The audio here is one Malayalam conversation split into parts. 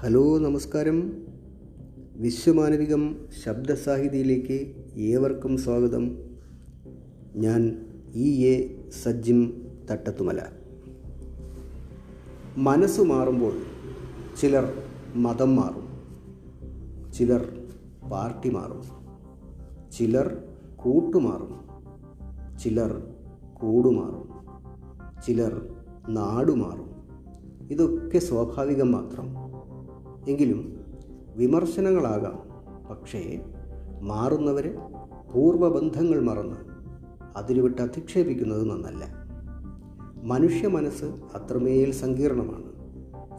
ഹലോ നമസ്കാരം. വിശ്വമാനവികം ശബ്ദസാഹിതിയിലേക്ക് ഏവർക്കും സ്വാഗതം. ഞാൻ ഇ എ സജ്ജിം തട്ടത്തുമല. മനസ്സ് മാറുമ്പോൾ ചിലർ മതം മാറും. ചിലർ പാർട്ടി മാറും. ചിലർ കൂട്ടുമാറും ചിലർ കൂടുമാറും ചിലർ നാടുമാറും ഇതൊക്കെ സ്വാഭാവികം മാത്രം. എങ്കിലും വിമർശനങ്ങളാകാം. പക്ഷേ മാറുന്നവരെ പൂർവബന്ധങ്ങൾ മറന്ന് അതിരുവിട്ട് അധിക്ഷേപിക്കുന്നത് നന്നല്ല. മനുഷ്യ മനസ്സ് അത്രമേൽ സങ്കീർണമാണ്.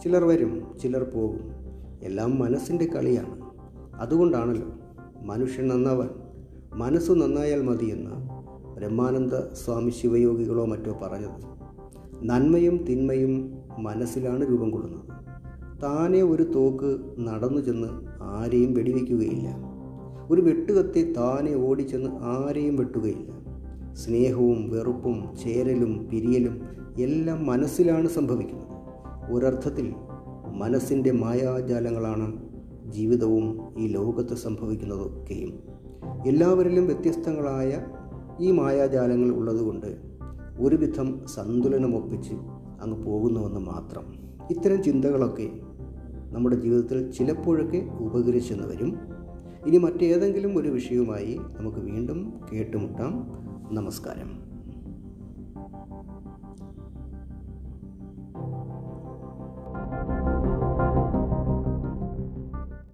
ചിലർ വരും ചിലർ പോകും. എല്ലാം മനസ്സിന്റെ കളിയാണ്. അതുകൊണ്ടാണല്ലോ മനുഷ്യൻ നന്നാവാൻ. മനസ്സ് നന്നായാൽ മതിയെന്ന് ബ്രഹ്മാനന്ദ സ്വാമി ശിവയോഗികളോ മറ്റോ പറഞ്ഞത്. നന്മയും തിന്മയും മനസ്സിലാണ് രൂപം കൊള്ളുന്നത്. താനെ ഒരു തോക്ക് നടന്നു ചെന്ന് ആരെയും വെടിവെക്കുകയില്ല. ഒരു വെട്ടുകത്തി താനെ ഓടിച്ചെന്ന് ആരെയും വെട്ടുകയില്ല. സ്നേഹവും വെറുപ്പും ചേരലും പിരിയലും എല്ലാം മനസ്സിലാണ് സംഭവിക്കുന്നത്. ഒരർത്ഥത്തിൽ മനസ്സിന്റെ മായാജാലങ്ങളാണ് ജീവിതവും ഈ ലോകത്ത് സംഭവിക്കുന്നതൊക്കെയും. എല്ലാവരിലും വ്യത്യസ്തങ്ങളായ ഈ മായാജാലങ്ങൾ ഉള്ളതുകൊണ്ട് ഒരുവിധം സന്തുലനമൊപ്പിച്ച് അങ്ങ് പോകുന്നുവെന്ന് മാത്രം. ഇത്തരം ചിന്തകളൊക്കെ നമ്മുടെ ജീവിതത്തിൽ ചിലപ്പോഴൊക്കെ ഉപകരിച്ചെന്ന് വരും ഇനി മറ്റേതെങ്കിലും ഒരു വിഷയവുമായി നമുക്ക് വീണ്ടും കേട്ടുമുട്ടാം. നമസ്കാരം.